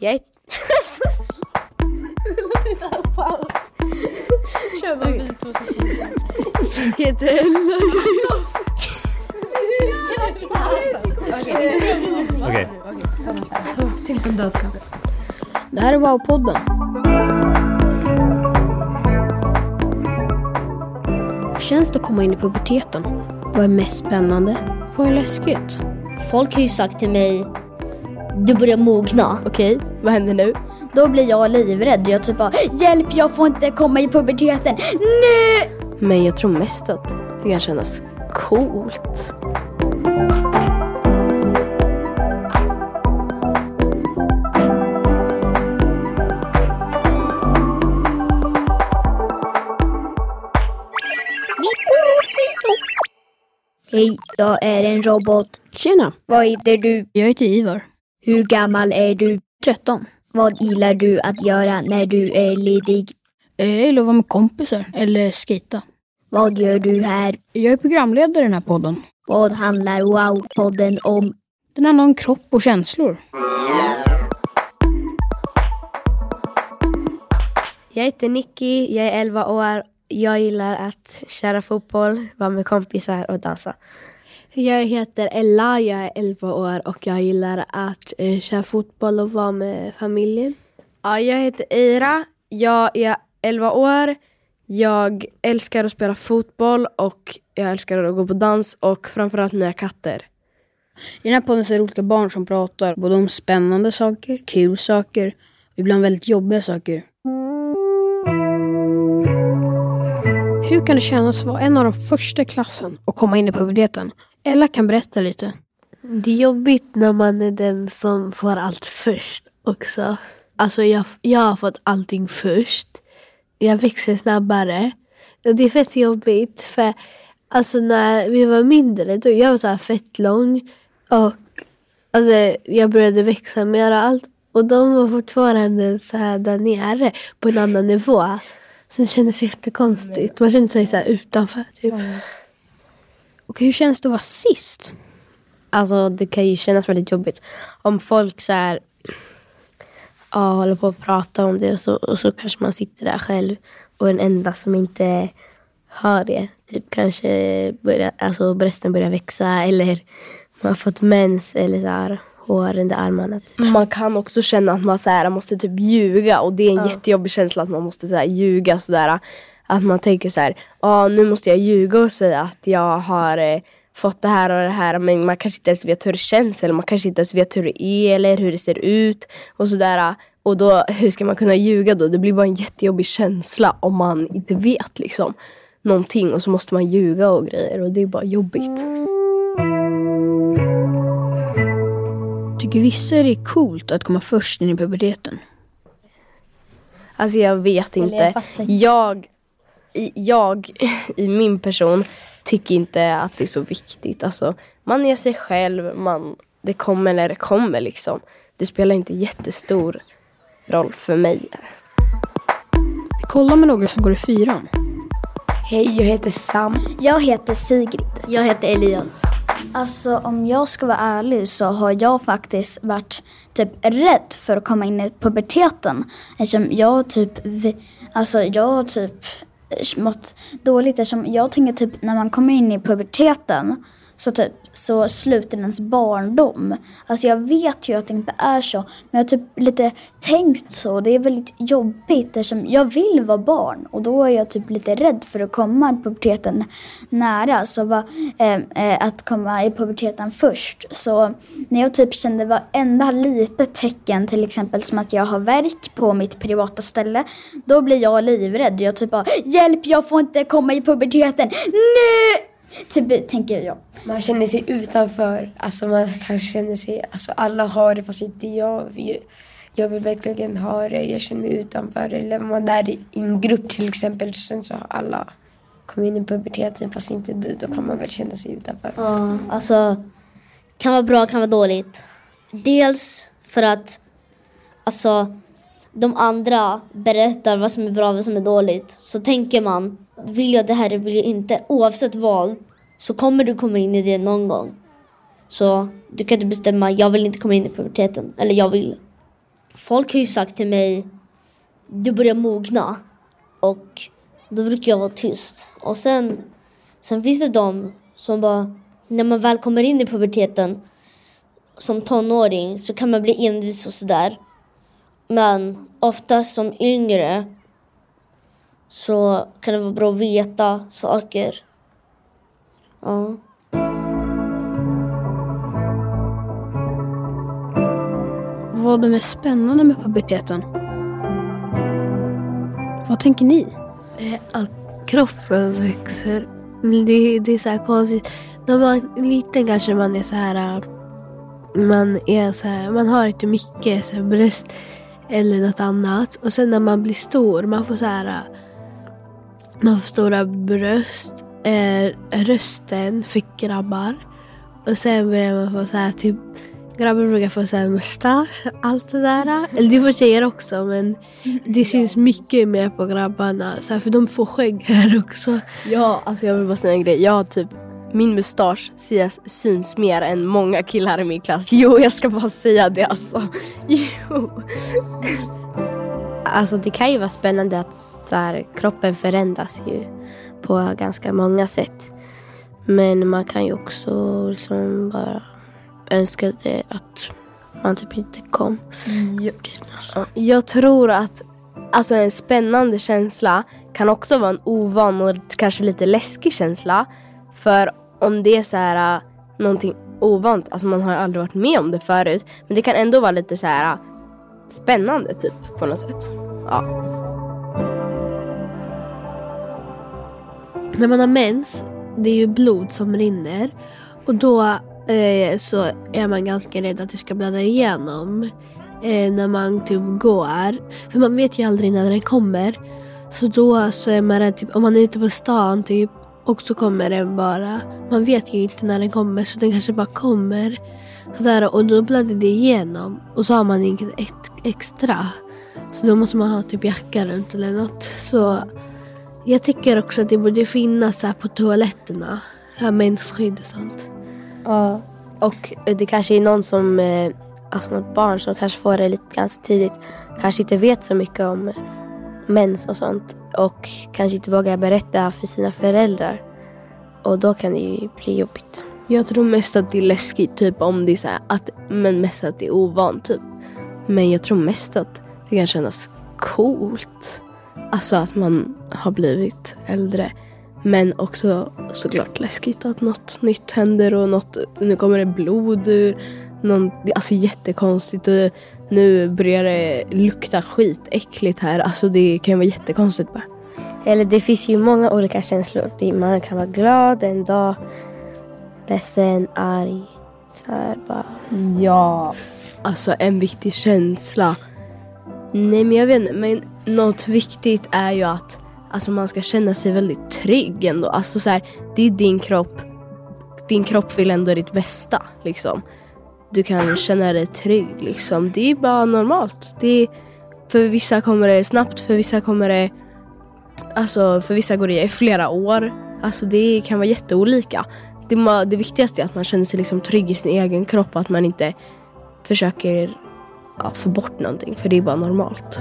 Jag är... Kör bara vi två heter Ella. Okej. Tänk på en död katt. Det här är Wow-podden. Hur känns det att komma in i puberteten? Vad är mest spännande? Vad är läskigt? Folk har ju sagt till mig du börjar mogna. Okej, vad händer nu? Då blir jag livrädd. Jag typ bara hjälp jag får inte komma i puberteten. Nej! Men jag tror mest att det kan kännas coolt. Hej, jag är en robot. Tjena, Vad heter du? jag heter Ivar. Hur gammal är du? 13. Vad gillar du att göra när du är ledig? Jag gillar att vara med kompisar eller skita. Vad gör du här? Jag är programledare i den här podden. Vad handlar Wow-podden om? Den handlar om kropp och känslor. Jag heter Nicky, jag är 11 år. Jag gillar att köra fotboll, vara med kompisar och dansa. Jag heter Ella, jag är 11 år och jag gillar att eh, köra fotboll och vara med familjen. Ja, jag heter Eira. Jag är 11 år. Jag älskar att spela fotboll och jag älskar att gå på dans och framförallt mina katter. I den här podden så är det olika barn som pratar både om spännande saker, kul saker och ibland väldigt jobbiga saker. Hur kan det kännas att vara en av de första i klassen och komma in i puberteten? Ella kan berätta lite. Det är jobbigt när man är den som får allt först också. Alltså jag, jag har fått allting först. Jag växer snabbare. Och det är fett jobbigt för alltså när vi var mindre då jag var så här fett lång och alltså, jag började växa mer och allt. Och de var fortfarande så här där nere på en annan nivå. Så det kändes jättekonstigt. Man kände sig så utanför typ. Och hur känns det att vara sist? Alltså det kan ju kännas väldigt jobbigt om folk så här, ja, håller på att prata om det och så, och så kanske man sitter där själv och den enda som inte hör det. Typ kanske börjar, alltså brösten börjar växa eller man har fått mens eller så här, hår under armarna. Typ. Man kan också känna att man så här, måste typ ljuga och det är en jättejobbig känsla att man måste så här, ljuga sådär. Att man tänker så här, ah, nu måste jag ljuga och säga att jag har eh, fått det här och det här men man kanske inte ens vet hur det känns eller man kanske inte ens vet hur det är eller hur det ser ut och sådär. Och då, hur ska man kunna ljuga då? Det blir bara en jättejobbig känsla om man inte vet liksom någonting och så måste man ljuga och grejer och det är bara jobbigt. Tycker vissa det är coolt att komma först in i puberteten? Alltså jag vet inte. Jag, jag i min person tycker inte att det är så viktigt. Alltså, man är sig själv, man, det kommer när det kommer liksom. Det spelar inte jättestor roll för mig. Vi kollar med några som går i fyran. Hej, jag heter Sam. Jag heter Sigrid. Jag heter Elias. Alltså om jag ska vara ärlig så har jag faktiskt varit typ rädd för att komma in i puberteten. Eftersom jag typ, alltså jag typ mått dåligt eftersom jag tänker typ när man kommer in i puberteten så typ så slutar ens barndom. Alltså jag vet ju att det inte är så men jag har typ lite tänkt så. Det är väldigt jobbigt eftersom jag vill vara barn och då är jag typ lite rädd för att komma i puberteten nära. Så bara, eh, eh, att komma i puberteten först. Så när jag typ kände varenda litet tecken till exempel som att jag har verk på mitt privata ställe. Då blir jag livrädd. Jag typ bara hjälp jag får inte komma i puberteten. Nej! Typ tänker jag. Man känner sig utanför. Alltså man kanske känner sig, alltså alla har det fast inte jag. Jag vill verkligen ha det. Jag känner mig utanför. Eller man är i en grupp till exempel. Sen så har alla kommit in i puberteten fast inte du. Då kan man väl känna sig utanför. Ja, alltså kan vara bra, kan vara dåligt. Dels för att alltså de andra berättar vad som är bra och vad som är dåligt. Så tänker man, vill jag det här eller vill jag inte? Oavsett val, så kommer du komma in i det någon gång. Så du kan inte bestämma, jag vill inte komma in i puberteten. Eller jag vill. folk har ju sagt till mig du börjar mogna. Och då brukar jag vara tyst. Och sen, sen finns det de som bara, när man väl kommer in i puberteten som tonåring så kan man bli envis och sådär. Men oftast som yngre så kan det vara bra att veta saker. Ja. Vad är mest spännande med puberteten? Vad tänker ni? Eh, Att kroppen växer. Det, det är så här konstigt. När man är liten kanske man är så här. äh, Man är så här, man har inte mycket så här, bröst eller något annat. Och sen när man blir stor, man får så här. Man får stora bröst. Eh, rösten för grabbar. Och sen börjar man få så här typ Grabbar brukar få så här mustasch, allt det där. Eller det får tjejer också men det syns mycket mer på grabbarna. Så här, för de får skägg här också. Ja, alltså jag vill bara säga en grej. Jag har typ min mustasch syns mer än många killar i min klass. Jo, jag ska bara säga det alltså. Jo. Alltså det kan ju vara spännande att så här, kroppen förändras ju på ganska många sätt. Men man kan ju också liksom bara önska det att man typ inte kom. Ja, Jag tror att alltså en spännande känsla kan också vara en ovan och kanske lite läskig känsla. För om det är så här äh, någonting ovant, alltså man har aldrig varit med om det förut. Men det kan ändå vara lite så här äh, spännande typ på något sätt. Ja. När man har mens, det är ju blod som rinner. Och då eh, så är man ganska rädd att det ska blöda igenom eh, när man typ går. För man vet ju aldrig när den kommer. Så då så är man rädd, typ, om man är ute på stan typ och så kommer den bara. Man vet ju inte när den kommer så den kanske bara kommer. Sådär, och då det igenom och så har man inget extra. Så då måste man ha typ jacka runt eller något. Så jag tycker också att det borde finnas så här på toaletterna. Så här mensskydd och sånt. Ja, och det kanske är någon som, eh, alltså något barn som kanske får det lite ganska tidigt, kanske inte vet så mycket om eh, mens och sånt och kanske inte vågar berätta för sina föräldrar. Och då kan det ju bli jobbigt. Jag tror mest att det är läskigt typ om det är så här att, men mest att det är ovant typ. Men jag tror mest att det kan kännas coolt. Alltså att man har blivit äldre. Men också såklart läskigt att något nytt händer och något, nu kommer det blod ur. Någon, alltså jättekonstigt och nu börjar det lukta skitäckligt här. Alltså det kan ju vara jättekonstigt bara. Eller det finns ju många olika känslor. Man kan vara glad en dag, ledsen, arg. Så här bara. Ja, alltså en viktig känsla. Nej men jag vet inte, men något viktigt är ju att alltså, man ska känna sig väldigt trygg ändå. Alltså så här, det är din kropp. Din kropp vill ändå ditt bästa liksom. Du kan känna dig trygg liksom. Det är bara normalt. Det är, för vissa kommer det snabbt, för vissa kommer det Alltså för vissa går det i flera år. Alltså det kan vara jätteolika. Det, det viktigaste är att man känner sig liksom trygg i sin egen kropp och att man inte försöker ja, få bort någonting för det är bara normalt.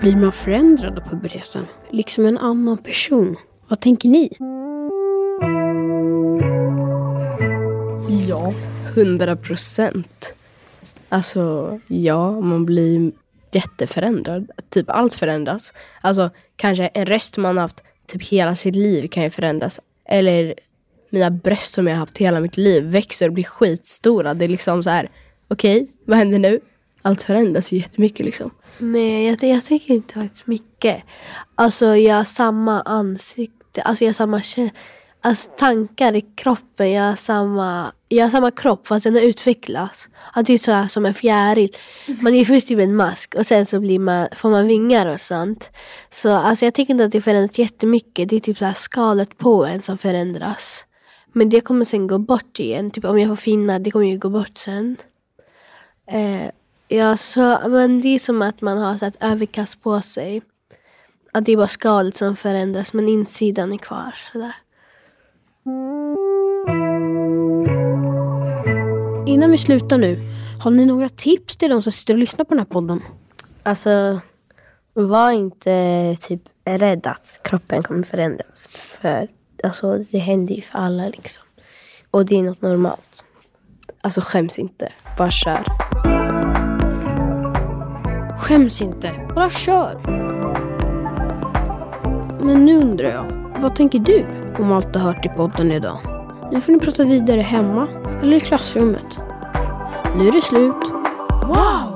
Blir man förändrad av puberteten? Liksom en annan person? Vad tänker ni? Ja, hundra procent. Alltså ja, man blir jätteförändrad. Typ allt förändras. Alltså kanske en röst man haft typ hela sitt liv kan ju förändras. Eller mina bröst som jag har haft hela mitt liv växer och blir skitstora. Det är liksom så här, okej, vad händer nu? Allt förändras ju jättemycket liksom. Nej, jag, jag tycker inte faktiskt mycket. Alltså jag har samma ansikte, alltså jag har samma känsla alltså, tankar i kroppen. Jag har samma, jag har samma kropp fast den har utvecklats. Att det är så här som en fjäril. Man är först typ en mask och sen så blir man, får man vingar och sånt. Så alltså, jag tycker inte att det förändras jättemycket. Det är typ så här skalet på en som förändras. Men det kommer sen gå bort igen. Typ om jag får finnar, det kommer ju gå bort sen. Eh, ja, så, men det är som att man har så ett överkast på sig. Att det är bara skalet som förändras men insidan är kvar. Sådär. Innan vi slutar nu, har ni några tips till de som sitter och lyssnar på den här podden? Alltså, var inte typ rädd att kroppen kommer förändras. För alltså, det händer ju för alla liksom. Och det är något normalt. Alltså skäms inte. Bara kör. Skäms inte, bara kör. Men nu undrar jag, vad tänker du om allt du hört i podden idag? Nu får ni prata vidare hemma eller i klassrummet. Nu är det slut. Wow!